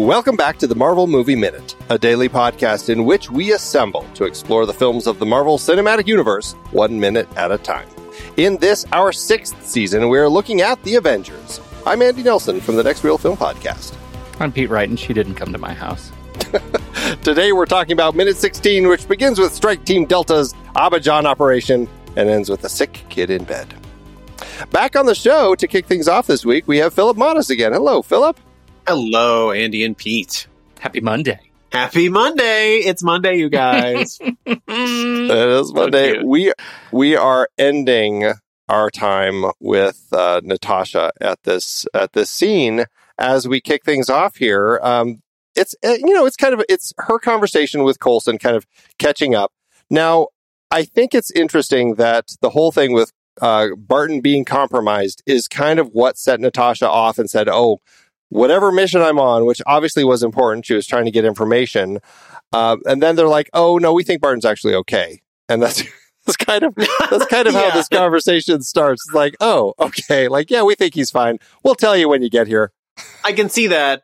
Welcome back to the Marvel Movie Minute, a daily podcast in which we assemble to explore the films of the Marvel Cinematic Universe one minute at a time. In this, our sixth season, we are looking at The Avengers. I'm Andy Nelson from the Next Reel Film Podcast. I'm Pete Wright, and she didn't come to my house. Today, we're talking about Minute 16, which begins with Strike Team Delta's Abidjan operation and ends with a sick kid in bed. Back on the show to kick things off this week, we have Phillip Mottaz again. Hello, Phillip. Hello, Andy and Pete. Happy Monday. Happy Monday. It's Monday, you guys. It is Monday. cute. we we are ending our time with uh, Natasha at this at this scene as we kick things off here. Um, it's uh, you know it's kind of it's her conversation with Coulson kind of catching up. Now I think it's interesting that the whole thing with uh, Barton being compromised is kind of what set Natasha off and said, "Oh, whatever mission I'm on," which obviously was important. She was trying to get information, uh, and then they're like, "Oh no, we think Barton's actually okay," and that's. That's kind of that's kind of how this conversation starts. It's like, oh, okay, like yeah, we think he's fine. We'll tell you when you get here. I can see that.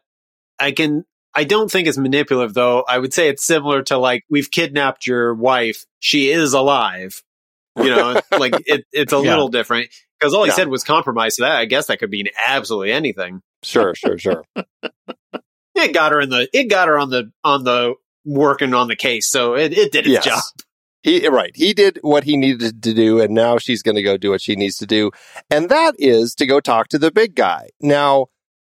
I can. I don't think it's manipulative, though. I would say it's similar to like we've kidnapped your wife. She is alive. You know, like it, it's a Yeah. little different because all he Yeah. said was compromise. So that I guess that could mean absolutely anything. Sure, sure, sure. It got her in the. It got her on the on the working on the case. So it, it did its Yes. job. He eh, right. He did what he needed to do, and now she's going to go do what she needs to do, and that is to go talk to the big guy. Now,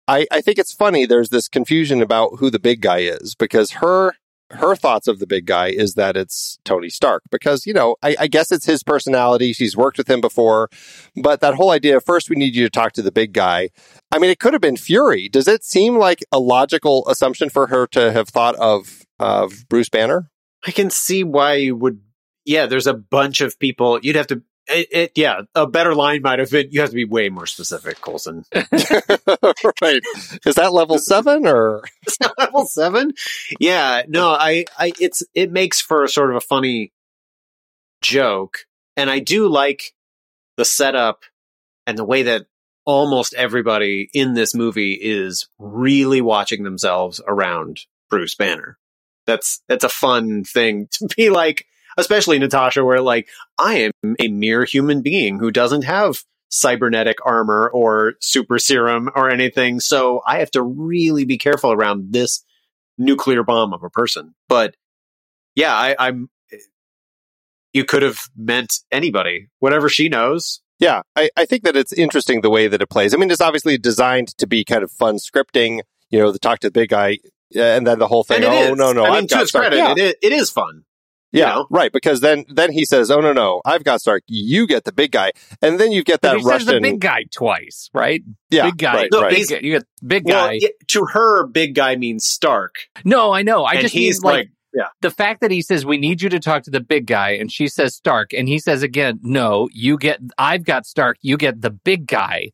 I, I think it's funny. There's this confusion about who the big guy is because her her thoughts of the big guy is that it's Tony Stark because you know I, I guess it's his personality. She's worked with him before, but that whole idea first we need you to talk to the big guy. I mean, it could have been Fury. Does it seem like a logical assumption for her to have thought of of Bruce Banner? I can see why you would. Yeah, there's a bunch of people. You'd have to. It, it, yeah, a better line might have been. You have to be way more specific, Coulson. right. Is that level seven or? level seven. Yeah, no, I, I, it's it makes for a sort of a funny joke, and I do like the setup and the way that almost everybody in this movie is really watching themselves around Bruce Banner. That's that's a fun thing to be like, especially Natasha, where like I am a mere human being who doesn't have cybernetic armor or super serum or anything, so I have to really be careful around this nuclear bomb of a person. But yeah, I, I'm. You could have meant anybody, whatever she knows. Yeah, I, I think that it's interesting the way that it plays. I mean, it's obviously designed to be kind of fun scripting, you know, the talk to the big guy, uh, and then the whole thing. oh is. no, no, I I've mean, to got its credit, Yeah, it, it is fun. You yeah, know? right. Because then, then he says, "Oh no, no, I've got Stark. You get the big guy," and then you get But that he says the big guy twice, right? yeah, big guy. right, No, right. Big. You get big Well, guy. yeah, to her, big guy means Stark, no, I know. I and just mean he's like, like, yeah, the fact that he says we need you to talk to the big guy, and she says Stark, and he says again, no, you get. I've got Stark. You get the big guy.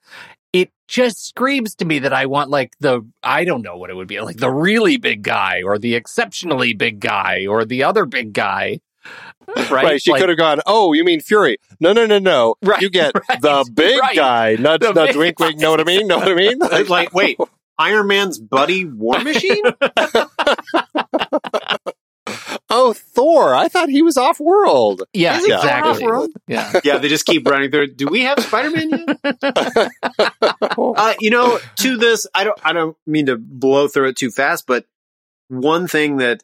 Just screams to me that I want like the I don't know what it would be like the really big guy or the exceptionally big guy or the other big guy. Right? Right, she Like- could have gone. Oh, you mean Fury? No, no, no, no. Right, you get right, the big right. guy. Nudge, The nudge, wink, wink. Know what I mean? Know what I mean? Like, wait, Iron Man's buddy War Machine? Thor. I thought he was off world. Yeah, Is he exactly. off-road? Yeah. yeah, they just keep running through. Do we have Spider Man yet? uh, you know, to this, I don't, I don't mean to blow through it too fast, but one thing that,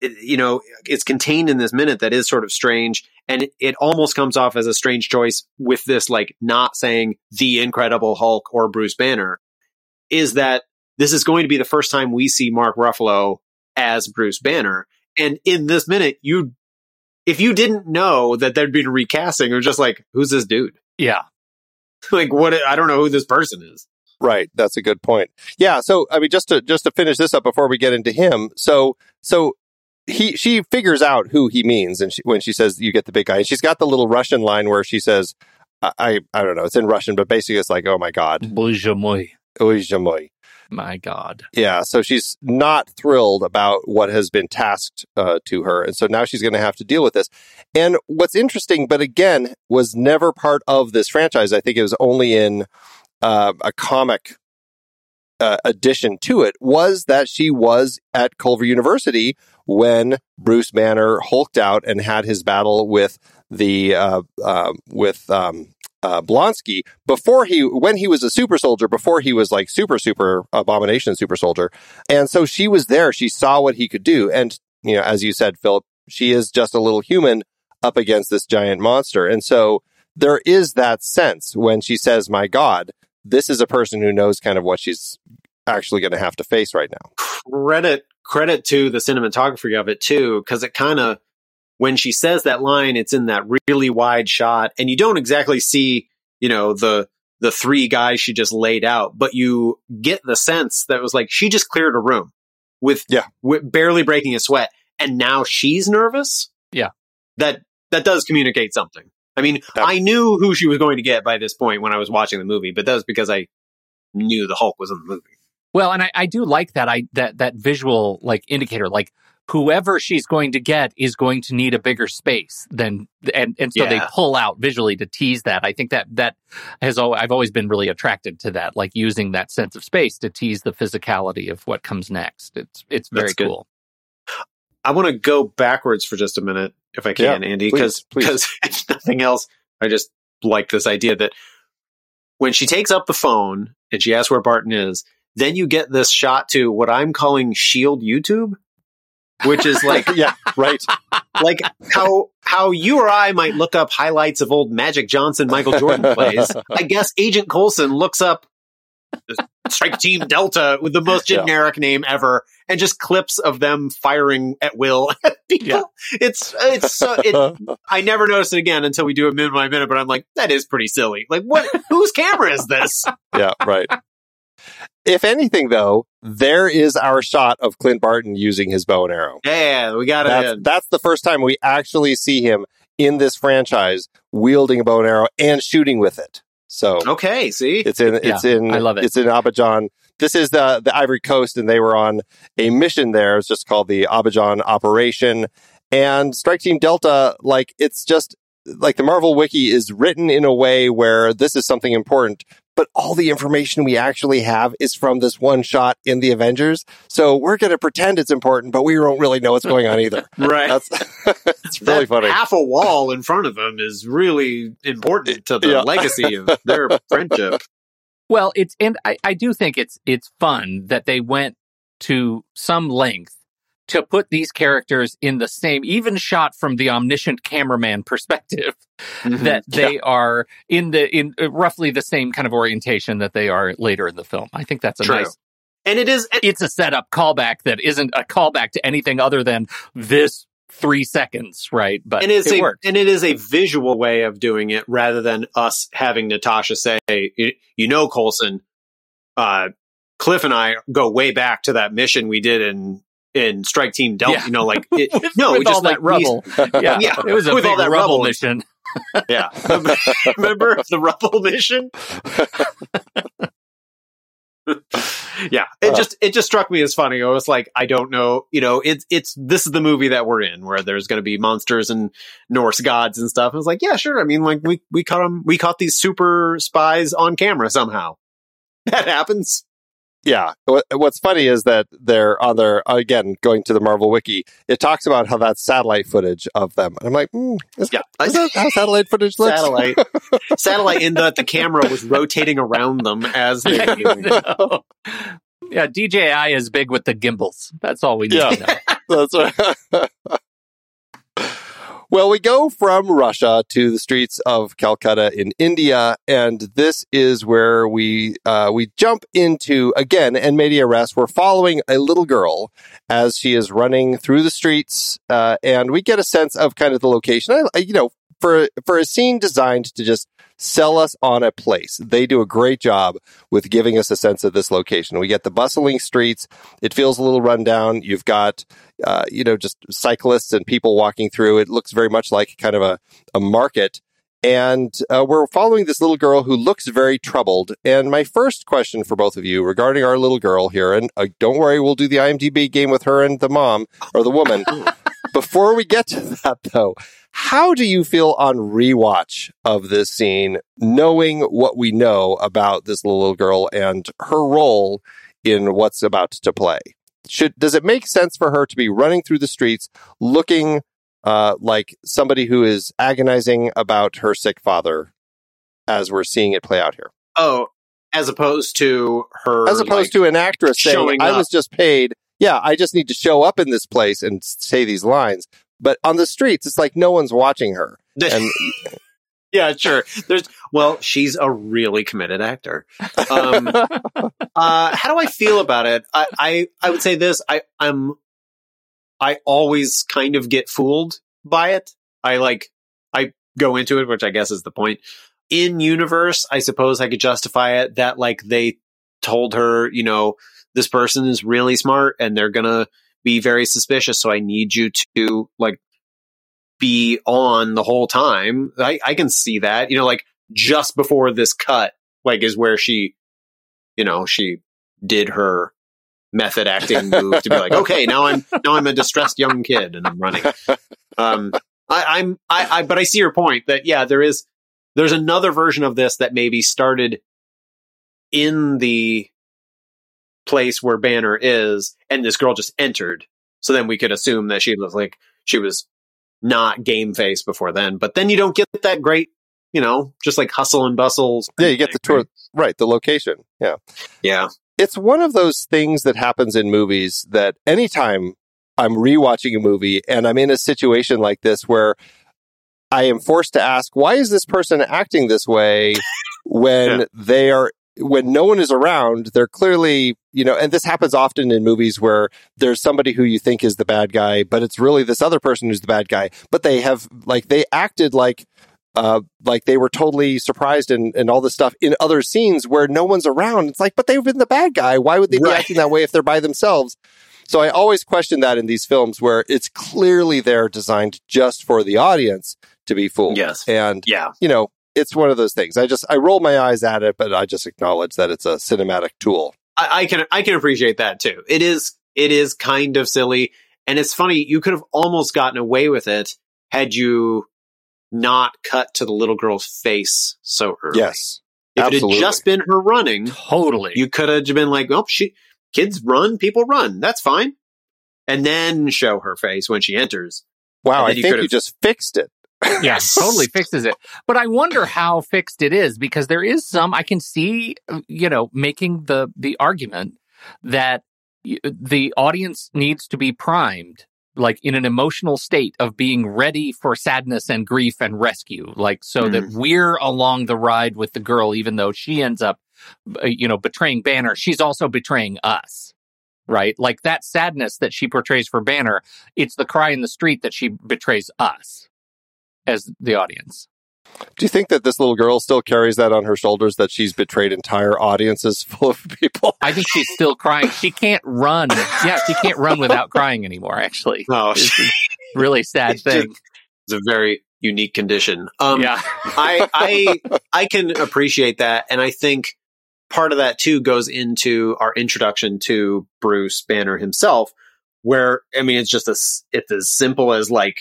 it, you know, it's contained in this minute that is sort of strange, and it, it almost comes off as a strange choice with this, like, not saying the Incredible Hulk or Bruce Banner, is that this is going to be the first time we see Mark Ruffalo as Bruce Banner, and in this minute, you, if you didn't know that there'd been recasting, it was just like, who's this dude? Yeah. like, what? I don't know who this person is. Right. That's a good point. Yeah. So, I mean, just to, just to finish this up before we get into him. So, so he she figures out who he means and she, when she says you get the big guy and she's got the little russian line where she says I, I i, don't know it's in russian but basically it's like oh my god Bozhemoy. My God. Yeah. So she's not thrilled about what has been tasked uh, to her. And so now she's going to have to deal with this. And what's interesting, but again, was never part of this franchise. I think it was only in uh, a comic uh, addition to it was that she was at Culver University when Bruce Banner hulked out and had his battle with the uh, uh, with um, uh, Blonsky before he when he was a super soldier before he was like super super abomination super soldier. And so she was there. She saw what he could do. And you know as you said Phillip she is just a little human up against this giant monster. And so there is that sense when she says my god this is a person who knows kind of what she's actually going to have to face right now. Credit credit to the cinematography of it too because it kind of when she says that line, it's in that really wide shot, and you don't exactly see, you know, the the three guys she just laid out, but you get the sense that it was like she just cleared a room with yeah, with barely breaking a sweat, and now she's nervous. Yeah, that that does communicate something. I mean, Yeah. I knew who she was going to get by this point when I was watching the movie, but that was because I knew the Hulk was in the movie. Well, and I, I do like that I that that visual like indicator, like whoever she's going to get is going to need a bigger space than and and so they pull out visually to tease that. I think that that has al- I've always been really attracted to that, like using that sense of space to tease the physicality of what comes next. It's it's very That's good. cool. I want to go backwards for just a minute, if I can, Yeah, Andy, please, because please. if nothing else, I just like this idea that when she takes up the phone and she asks where Barton is, then you get this shot to what I'm calling Shield YouTube, which is like yeah right like how how you or I might look up highlights of old Magic Johnson Michael Jordan plays. I guess Agent Coulson looks up Strike Team Delta with the most Yeah. generic name ever and just clips of them firing at will at people. Yeah. It's it's so it, I never noticed it again until we do a minute by minute, but I'm like, that is pretty silly. Like what whose camera is this? yeah, right. If anything, though, there is our shot of Clint Barton using his bow and arrow. Yeah, we got it That's, that's the first time we actually see him in this franchise wielding a bow and arrow and shooting with it. So Okay, see? it's in it's Yeah, in I love it. It's in Abidjan. This is the the Ivory Coast, and they were on a mission there. It's just called the Abidjan Operation. And Strike Team Delta, like it's just like the Marvel Wiki is written in a way where this is something important, but all the information we actually have is from this one shot in the Avengers. So we're going to pretend it's important, but we don't really know what's going on either. right. That's it's really that funny. half a wall in front of them is really important to the Yeah. legacy of their friendship. Well, it's and I, I do think it's it's fun that they went to some length to put these characters in the same even shot from the omniscient cameraman perspective that they are in the in uh, roughly the same kind of orientation that they are later in the film. I think that's a True. nice and it is it's a setup callback that isn't a callback to anything other than this 3 seconds, right? But and it's it a works. and it is a visual way of doing it rather than us having Natasha say, "You you know, Coulson, uh, Cliff and I go way back to that mission we did in in Strike Team Delta." Yeah. You know, like it, with, no, with just all that like these- rubble. yeah, Yeah, it was a with big all that rubble rubble. mission. Yeah, remember the rubble mission? yeah, it Uh. just it just struck me as funny. I was like, I don't know, you know, it's it's this is the movie that we're in where there's going to be monsters and Norse gods and stuff. I was like, yeah, sure. I mean, like we we caught them, we caught these super spies on camera somehow. That happens. Yeah. What's funny is that they're on their, again, going to the Marvel Wiki, it talks about how that's satellite footage of them. And I'm like, mm, is, Yeah, is that how satellite footage looks? satellite, satellite. In that the camera was rotating around them as they were doing it. No. Yeah, DJI is big with the gimbals. That's all we need Yeah. to know. That's right. Well, we go from Russia to the streets of Calcutta in India, and this is where we uh, we jump into again in medias res. We're following a little girl as she is running through the streets, uh, and we get a sense of kind of the location. I, I- you know, for for a scene designed to just sell us on a place, they do a great job with giving us a sense of this location. We get the bustling streets. It feels a little rundown. You've got uh, you know, just cyclists and people walking through. It looks very much like kind of a, a market. And uh, we're following this little girl who looks very troubled. And my first question for both of you regarding our little girl here, and uh, don't worry, we'll do the IMDb game with her and the mom or the woman. Before we get to that, though, how do you feel on rewatch of this scene, knowing what we know about this little girl and her role in what's about to play. Should does it make sense for her to be running through the streets looking uh, like somebody who is agonizing about her sick father as we're seeing it play out here? Oh, as opposed to her, As opposed like, to an actress saying, showing I up. was just paid. Yeah, I just need to show up in this place and say these lines. But on the streets, it's like no one's watching her. And yeah, sure. There's well, she's a really committed actor. Um, uh, how do I feel about it? I, I I would say this. I I'm I always kind of get fooled by it. I like I go into it, which I guess is the point. In universe, I suppose I could justify it that like they told her, you know, this person is really smart and they're gonna be very suspicious. So I need you to like be on the whole time. I, I can see that, you know, like just before this cut, like is where she, you know, she did her method acting move to be like, okay, now I'm now I'm a distressed young kid and I'm running. Um, I, I'm I, I but I see your point that yeah, there is there's another version of this that maybe started in the place where Banner is, and this girl just entered. So then we could assume that she was like she was not game face before then. But then you don't get that great, you know, just like hustle and bustles. yeah, you get the tour, right? The location. Yeah. Yeah. it's one of those things that happens in movies that anytime I'm rewatching a movie and I'm in a situation like this where I am forced to ask, why is this person acting this way when Yeah. they are, when no one is around? They're clearly, you know, and this happens often in movies where there's somebody who you think is the bad guy, but it's really this other person who's the bad guy, but they have, like, they acted like, uh, like they were totally surprised and, and all this stuff in other scenes where no one's around. It's like, but they've been the bad guy. Why would they be acting that way if they're by themselves? So I always question that in these films where it's clearly they're designed just for the audience to be fooled. Yes. And, Yeah. you know, it's one of those things. I just, I roll my eyes at it, but I just acknowledge that it's a cinematic tool. I, I can I can appreciate that too. It is it is kind of silly, and it's funny. You could have almost gotten away with it had you not cut to the little girl's face so early. Yes. if absolutely. it had just been her running, totally. you could have been like, "Oh, she kids run, people run. That's fine," and then show her face when she enters. Wow. I you think you just fixed it. Yeah, totally fixes it. But I wonder how fixed it is because there is some I can see, uh, you know, making the the argument that the audience needs to be primed like in an emotional state of being ready for sadness and grief and rescue like so that we're along the ride with the girl even though she ends up uh, you know betraying banner she's also betraying us right? Like that sadness that she portrays for banner it's the cry in the street that she betrays us as the audience. Do you think that this little girl still carries that on her shoulders that she's betrayed entire audiences full of people? I think she's still crying. She can't run. Yeah, she can't run without crying anymore. Actually, Oh, it's a really sad It's just- thing. it's a very unique condition. Um, yeah, I I I can appreciate that, and I think part of that too goes into our introduction to Bruce Banner himself, where I mean it's just as it's as simple as like,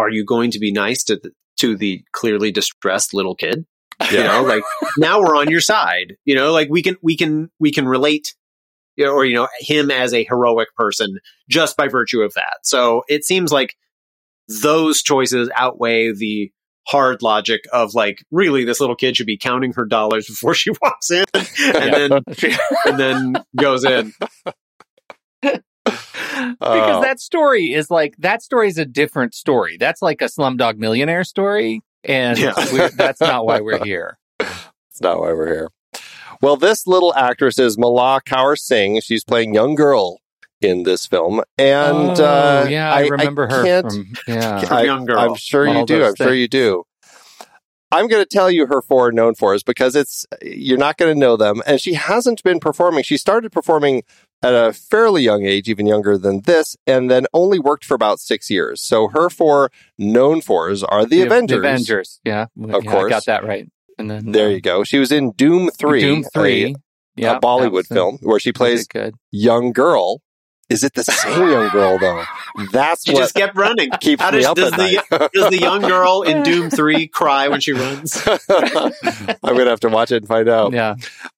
are you going to be nice to the, to the clearly distressed little kid? You know, like now we're on your side. You know, like we can we can we can relate. You know, or you know him as a heroic person just by virtue of that. So it seems like those choices outweigh the hard logic of like really this little kid should be counting her dollars before she walks in and Yeah. then and then goes in because Oh. that story is like that story is a different story. That's like a Slumdog Millionaire story, and Yeah. we're, that's not why we're here. That's not why we're here. Well, this little actress is Mala Kaur Singh. She's playing young girl in this film, and oh, uh, yeah, I, remember her can't- from yeah. From Young Girl. I'm sure you do. I'm sure you do. I'm going to tell you her four known for is because it's you're not going to know them, and she hasn't been performing. She started performing at a fairly young age, even younger than this, and then only worked for about six years. So her four known fours are the, Avengers. Avengers, yeah, Of Yeah, course. I got that right. And then There uh, you go. She was in Dhoom Three, Dhoom three, a, yeah, a Bollywood film where she plays good. young girl. Is it the same young girl though? That's she what just kept running keeps how me does, up does at the night. does the young girl in Dhoom 3 cry when she runs I'm gonna have to watch it and find out. Yeah,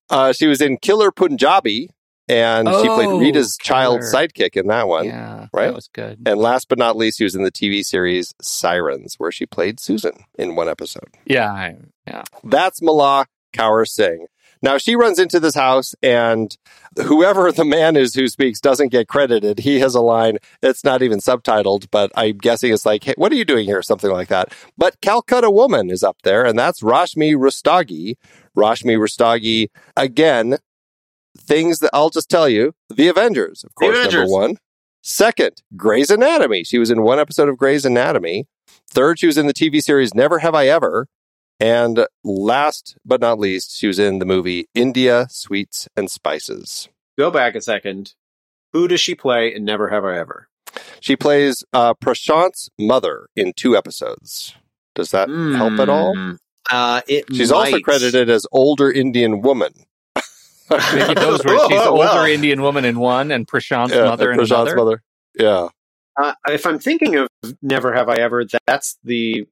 Uh, she was in Killer Punjabi, and she played Oh, Rita's child sidekick in that one. yeah, right? That was good. And last but not least, she was in the TV series Sirens, where she played Susan in one episode. Yeah, I, yeah. That's Mala Kaur Singh. Now she runs into this house, and whoever the man is who speaks doesn't get credited. He has a line that's not even subtitled, but I'm guessing it's like, "Hey, what are you doing here?" Something like that. But Calcutta Woman is up there, and that's Rashmi Rustagi. Rashmi Rustagi again. Things that I'll just tell you: The Avengers, of course, Avengers. number one. Second, Grey's Anatomy. She was in one episode of Grey's Anatomy. Third, she was in the TV series Never Have I Ever. And last but not least, she was in the movie India Sweets and Spices. Go back a second. Who does she play in Never Have I Ever? She plays uh, Prashant's mother in two episodes. Does that help at all? Mm. Uh, it She's also credited as older Indian woman. Maybe those were she's the Oh, older well. Indian woman in one and Prashant's Yeah, mother in Prashant's another. mother. Yeah. Uh, if I'm thinking of Never Have I Ever, that's the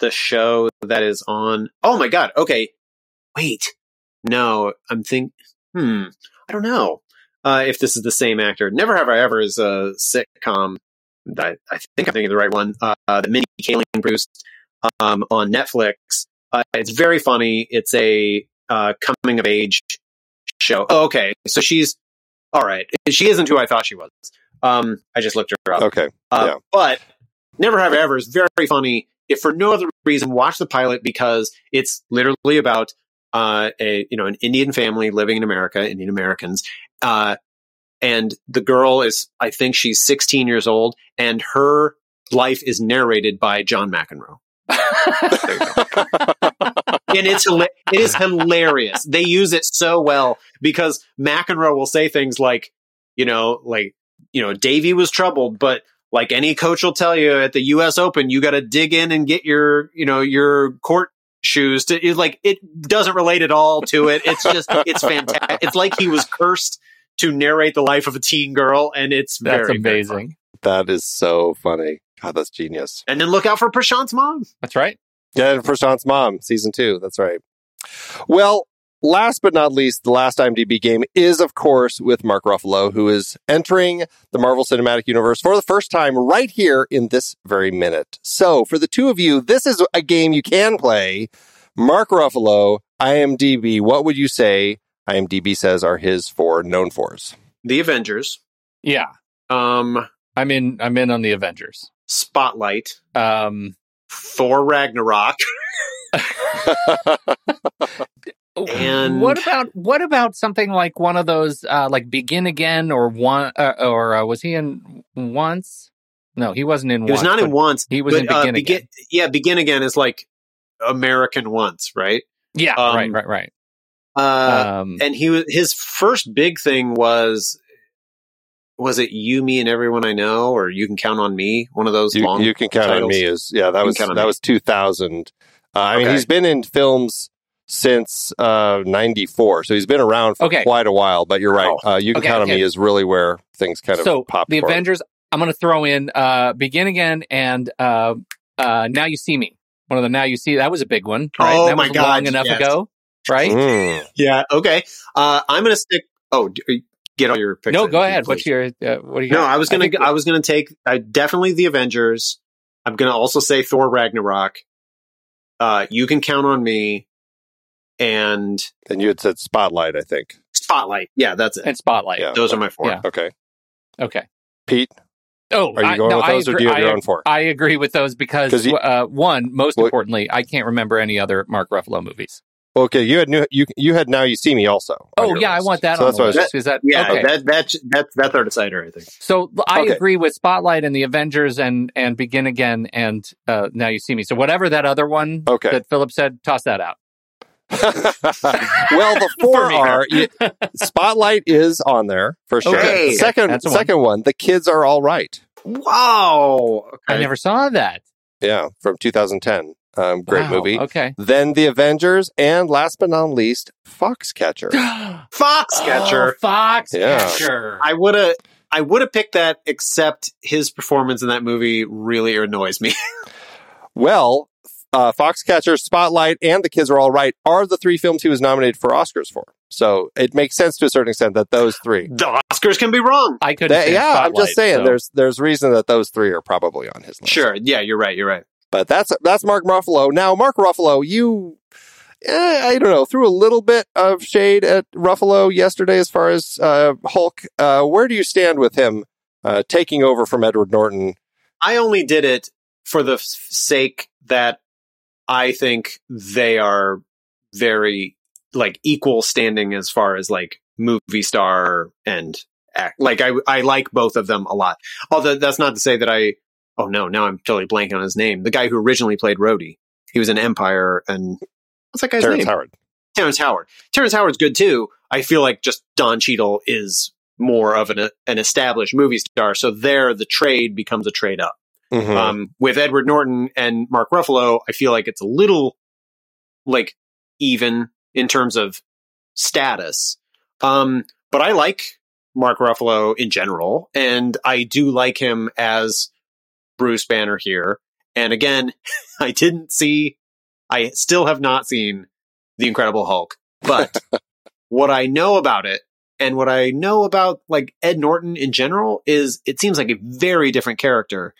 the show that is on. Oh my god. Okay. Wait. No, I'm think. Hmm. I don't know uh, if this is the same actor. Never Have I Ever is a sitcom. That I think I'm thinking of the right one. Uh, that Mindy Kaling produced um, on Netflix. Uh, it's very funny. It's a uh, coming of age show. Oh, okay, so she's all right. She isn't who I thought she was. Um, I just looked her up. Okay. Uh, Yeah. But Never Have I Ever is very funny. If for no other reason, watch the pilot because it's literally about uh, a you know an Indian family living in America, Indian Americans, uh, and the girl is I think she's 16 years old, and her life is narrated by John McEnroe. and it's it is hilarious. They use it so well because McEnroe will say things like, you know, like you know, Devi was troubled, but like any coach will tell you at the U.S. Open, you got to dig in and get your you know your court shoes. To it's like it doesn't relate at all to it. It's just it's fantastic. It's like he was cursed to narrate the life of a teen girl, and it's That's very very amazing. That is so funny. God, that's genius. And then look out for Prashant's mom. That's right. Yeah, and Prashant's mom, season two. That's right. Well, last but not least, the last IMDb game is, of course, with Mark Ruffalo, who is entering the Marvel Cinematic Universe for the first time right here in this very minute. So, for the two of you, this is a game you can play. Mark Ruffalo, IMDb, what would you say IMDb says are his four known fours? The Avengers. Yeah, Um, I'm in. I'm in on the Avengers. Spotlight. Um, Thor Ragnarok. And- what about what about something like one of those uh, like Begin Again or one uh, or uh, was he in once? No, he wasn't in. Once. He was not in once. He was but, in uh, Begin Again. Yeah, Begin Again is like American once, right? Yeah, um, right, right, right. Uh, um, and he was his first big thing was was it you, me, and everyone I know, or you can count on me? One of those you, long. you can count on me as yeah that can was that me. was 2000 uh, i mean he's been in films since uh 94 so he's been around for Okay. quite a while but you're right uh, you can Okay, count on me is really where things kind of so pop the for him. Avengers. I'm going to throw in uh, Begin Again and uh, uh, Now You See Me. One of the Now You See that was a big one. Right? Oh that my was God, long enough yes. ago, right? Mm. Yeah. Okay. Uh, I'm gonna stick. Oh, d- get all your picks. No, go ahead. please. What's your uh, what do you? No, got? I was gonna. I, think- was gonna take uh, definitely the Avengers. I'm gonna also say Thor Ragnarok. Uh, you can count on me, and and you had said spotlight i think Spotlight. Yeah, that's it. and Spotlight. Yeah. Those are my four. Yeah. okay Okay. pete Oh, are you I, going no, with I those or do agree- you have your I- own four I agree with those because you- uh, one, most Well- importantly, I can't remember any other Mark Ruffalo movies. Okay you had new, you you had now you see me also Oh your yeah, I want that so on that's the what I was list. Is that Yeah, okay? that that that that's our decider. I think. so I Okay. agree with Spotlight and the Avengers and and Begin Again and uh, Now You See Me. So whatever that other one Okay. that Phillip said, toss that out. well, the four are Spotlight is on there for sure. Okay. Second, That's the one. second one, the kids are all right. Wow. I never saw that. Yeah, from 2010. Um, great Wow, movie. Okay. Then the Avengers, and last but not least, Foxcatcher. Foxcatcher. Oh, Foxcatcher. Yeah. I would have. I would have picked that, except his performance in that movie really annoys me. well, uh, Foxcatcher, Spotlight, and The Kids Are All Right are the three films he was nominated for Oscars for. So it makes sense to a certain extent that those three. The Oscars can be wrong. I could. They- yeah, I'm just saying So. there's there's reason that those three are probably on his list. Sure. Yeah, you're right. You're right. But that's that's Mark Ruffalo. Now, Mark Ruffalo, you, eh, I don't know, threw a little bit of shade at Ruffalo yesterday as far as uh, Hulk. Uh, where do you stand with him uh, taking over from Edward Norton? I only did it for the sake that I think they are very like equal standing as far as like movie star and act. Like I I like both of them a lot. Although that's not to say that I oh no, now I'm totally blanking on his name. The guy who originally played Rhodey. He was in Empire and what's that guy's Terrence name? Howard. Terrence Howard. Terrence Howard's good too. I feel like just Don Cheadle is more of an an established movie star, so there the trade becomes a trade up. Mhm. Um, with Edward Norton and Mark Ruffalo, I feel like it's a little like even in terms of status. Um, but I like Mark Ruffalo in general, and I do like him as Bruce Banner here. And again, I didn't see, I still have not seen The Incredible Hulk, but what I know about it and what I know about like Ed Norton in general is it seems like a very different character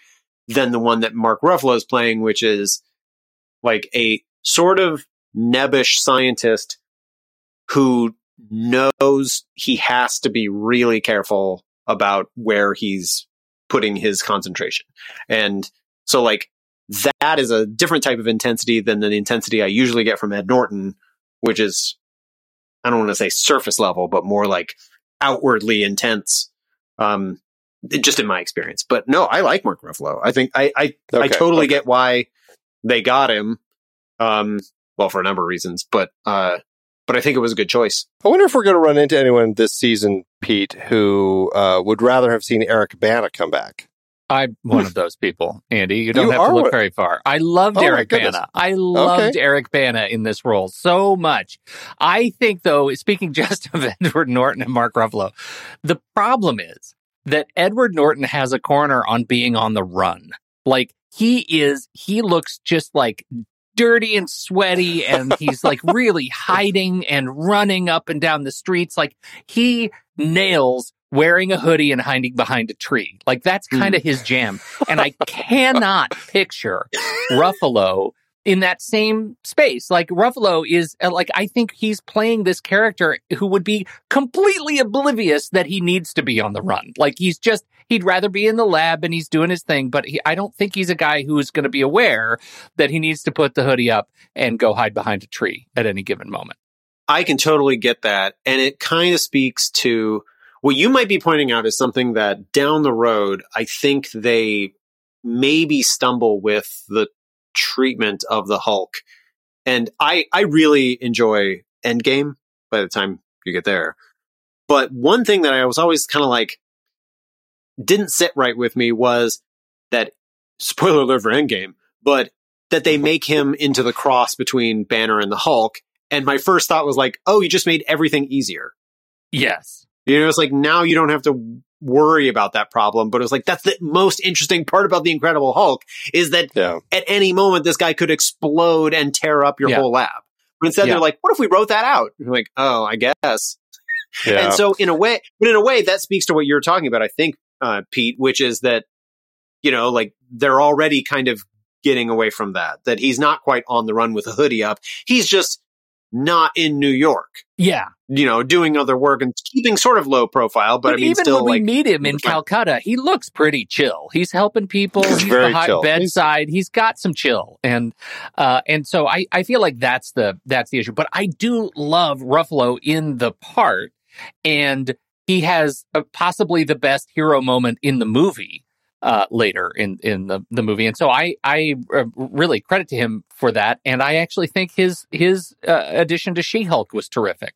than the one that Mark Ruffalo is playing, which is like a sort of nebbish scientist who knows he has to be really careful about where he's putting his concentration. And so like that is a different type of intensity than the intensity I usually get from Ed Norton, which is I don't want to say surface level, but more like outwardly intense. Um, just in my experience. But no, I like Mark Ruffalo. I think I I, I totally okay. get why they got him. Um, well, for a number of reasons, but uh, but I think it was a good choice. I wonder if we're going to run into anyone this season, Pete, who uh, would rather have seen Eric Bana come back. I'm one of those people, Andy. You don't You have to look one- very far. I loved Oh, Eric. Bana. I loved Okay. Eric Bana in this role so much. I think, though, speaking just of Edward Norton and Mark Ruffalo, the problem is that Edward Norton has a corner on being on the run. Like he is, he looks just like dirty and sweaty and he's like really hiding and running up and down the streets. Like he nails wearing a hoodie and hiding behind a tree. Like that's kind of hmm. his jam. And I cannot picture Ruffalo in that same space. Like Ruffalo is uh, like I think he's playing this character who would be completely oblivious that he needs to be on the run. Like he's just he'd rather be in the lab and he's doing his thing, but he, I don't think he's a guy who is going to be aware that he needs to put the hoodie up and go hide behind a tree at any given moment. I can totally get that. And it kind of speaks to what you might be pointing out is something that down the road, I think they maybe stumble with the treatment of the Hulk. And I, I really enjoy Endgame by the time you get there. But one thing that I was always kind of like, didn't sit right with me was that, spoiler alert for Endgame, but that they make him into the cross between Banner and the Hulk. And my first thought was like, oh, you just made everything easier. Yes. You know, it's like now you don't have to worry about that problem. But it was like, that's the most interesting part about the Incredible Hulk is that Yeah. at any moment this guy could explode and tear up your Yeah. whole lab. But instead Yeah. they're like, what if we wrote that out? And you're like, oh, I guess. Yeah. And so in a way, but in a way that speaks to what you're talking about, I think, uh, Pete, which is that, you know, like they're already kind of getting away from that, that he's not quite on the run with a hoodie up. He's just not in New York, Yeah. you know, doing other work and keeping sort of low profile. But, But, I mean, even still when we like, meet him in. Calcutta, he looks pretty chill. He's helping people. He's He's very behind chill. bedside. he's got some chill, and uh, and so I I feel like that's the that's the issue. But I do love Ruffalo in the part, and he has uh, possibly the best hero moment in the movie uh, later in in the, the movie, and so I I uh, really credit to him for that, and I actually think his his uh, addition to She Hulk was terrific.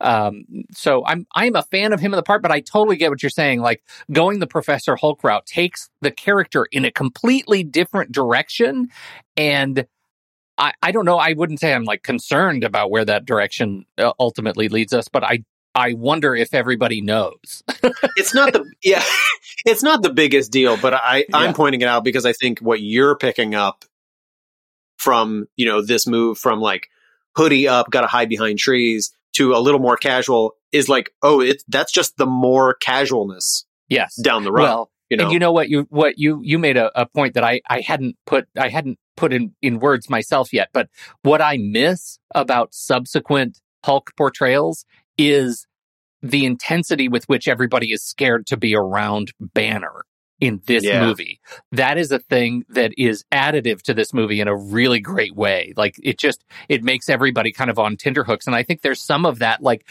Um, so I'm I'm a fan of him in the part, but I totally get what you're saying. Like going the Professor Hulk route takes the character in a completely different direction, and I I don't know. I wouldn't say I'm like concerned about where that direction uh, ultimately leads us, but I I wonder if everybody knows. it's not the, yeah, it's not the biggest deal, but I, I'm pointing it out because I think what you're picking up from you know this move from like hoodie up, got to hide behind trees to a little more casual is like oh it's that's just the more casualness Yes. down the road. Well, you know, And you know what you what you you made a, a point that I I hadn't put I hadn't put in in words myself yet, but what I miss about subsequent Hulk portrayals is the intensity with which everybody is scared to be around Banner in this Yeah. movie. That is a thing that is additive to this movie in a really great way. Like it just it makes everybody kind of on tenterhooks and I think there's some of that like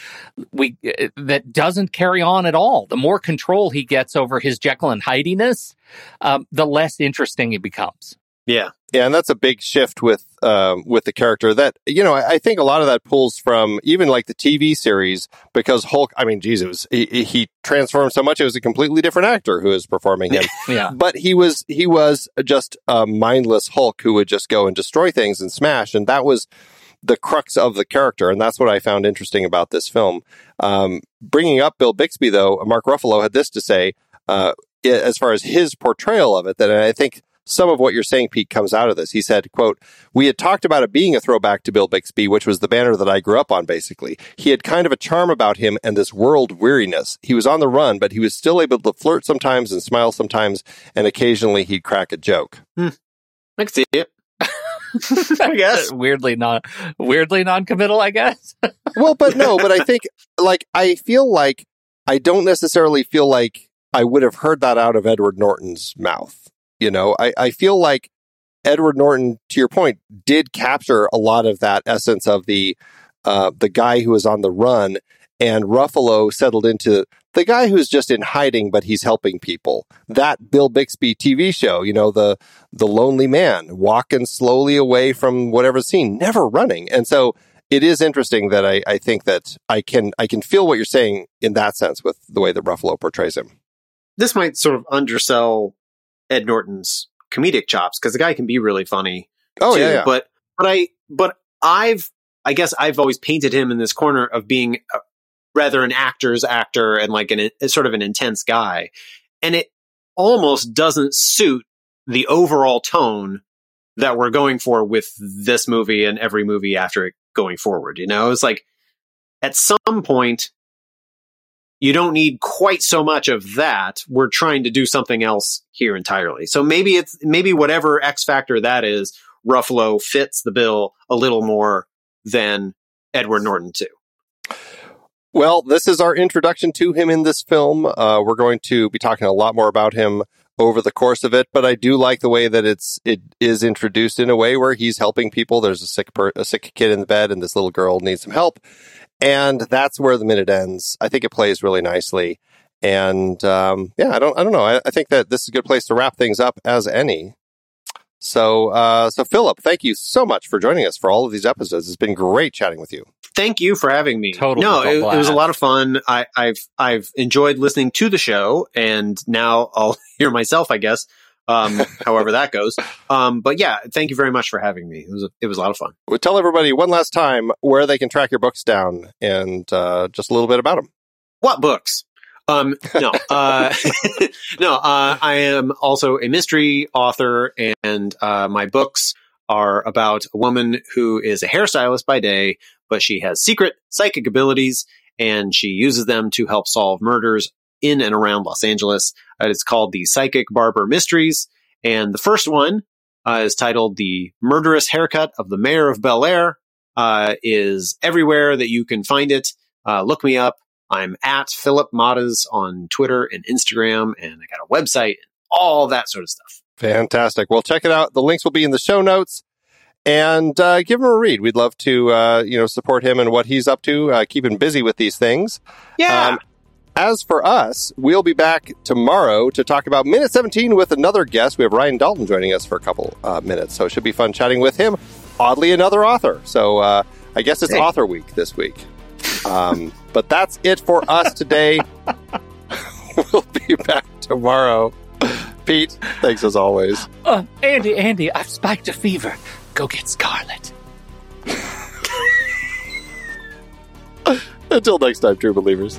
we uh, that doesn't carry on at all. The more control he gets over his Jekyll and Hydiness, um, the less interesting he becomes. Yeah, Yeah, and that's a big shift with um, with the character. That you know, I, I think a lot of that pulls from even like the TV series because Hulk. I mean, Jesus, he, he transformed so much; it was a completely different actor who was performing him. Yeah. but he was he was just a mindless Hulk who would just go and destroy things and smash, and that was the crux of the character, and that's what I found interesting about this film. Um, bringing up Bill Bixby, though, Mark Ruffalo had this to say uh, as far as his portrayal of it, that I think some of what you're saying, Pete, comes out of this. He said, quote, we had talked about it being a throwback to Bill Bixby, which was the banner that I grew up on, basically. He had kind of a charm about him and this world weariness. He was on the run, but he was still able to flirt sometimes and smile sometimes, and occasionally he'd crack a joke. Hmm. I can see it. I guess. weirdly not weirdly non-committal, I guess. well, but no, but I think like I feel like I don't necessarily feel like I would have heard that out of Edward Norton's mouth. You know, I, I feel like Edward Norton, to your point, did capture a lot of that essence of the uh, the guy who was on the run, and Ruffalo settled into the guy who's just in hiding, but he's helping people. That Bill Bixby TV show, you know, the the lonely man walking slowly away from whatever scene, never running, and so it is interesting that I, I think that I can I can feel what you're saying in that sense with the way that Ruffalo portrays him. This might sort of undersell Ed Norton's comedic chops because the guy can be really funny. Oh too, yeah, yeah. But but I but I've I guess I've always painted him in this corner of being a, rather an actor's actor and like an a sort of an intense guy, and it almost doesn't suit the overall tone that we're going for with this movie and every movie after it going forward. You know, it's like at some point you don't need quite so much of that. We're trying to do something else here entirely. So maybe it's maybe whatever X factor that is, Ruffalo fits the bill a little more than Edward Norton too. Well, this is our introduction to him in this film. Uh, we're going to be talking a lot more about him over the course of it, but I do like the way that it's it is introduced in a way where he's helping people. There's a sick per- a sick kid in the bed, and this little girl needs some help, and that's where the minute ends. I think it plays really nicely, and um, yeah, I don't I don't know. I, I think that this is a good place to wrap things up as any. So, uh, so Phillip, thank you so much for joining us for all of these episodes. It's been great chatting with you. Thank you for having me. Totally No, it, it was a lot of fun. I, I've I've enjoyed listening to the show, and now I'll hear myself. I guess, um, however that goes. Um, but yeah, thank you very much for having me. It was a, it was a lot of fun. Well, tell everybody one last time where they can track your books down and uh, just a little bit about them. What books? Um, no, uh, no, uh, I am also a mystery author and, uh, my books are about a woman who is a hairstylist by day, but she has secret psychic abilities and she uses them to help solve murders in and around Los Angeles. Uh, it's called the Psychic Barber Mysteries. And the first one, uh, is titled The Murderous Haircut of the Mayor of Bel Air, uh, is everywhere that you can find it. Uh, look me up. I'm at Phillip Mottaz on Twitter and Instagram, and I got a website and all that sort of stuff. Fantastic. Well, check it out. The links will be in the show notes. And uh, give him a read. We'd love to, uh, you know, support him and what he's up to. Uh, keep him busy with these things. Yeah. Um, as for us, we'll be back tomorrow to talk about minute 17 with another guest. We have Ryan Dalton joining us for a couple uh, minutes, so it should be fun chatting with him. Oddly, another author. So uh, I guess it's Hey. author week this week. Um, but that's it for us today. we'll be back tomorrow. Pete, thanks as always. Uh, Andy, Andy, I've spiked a fever. Go get Scarlet. Until next time, true believers.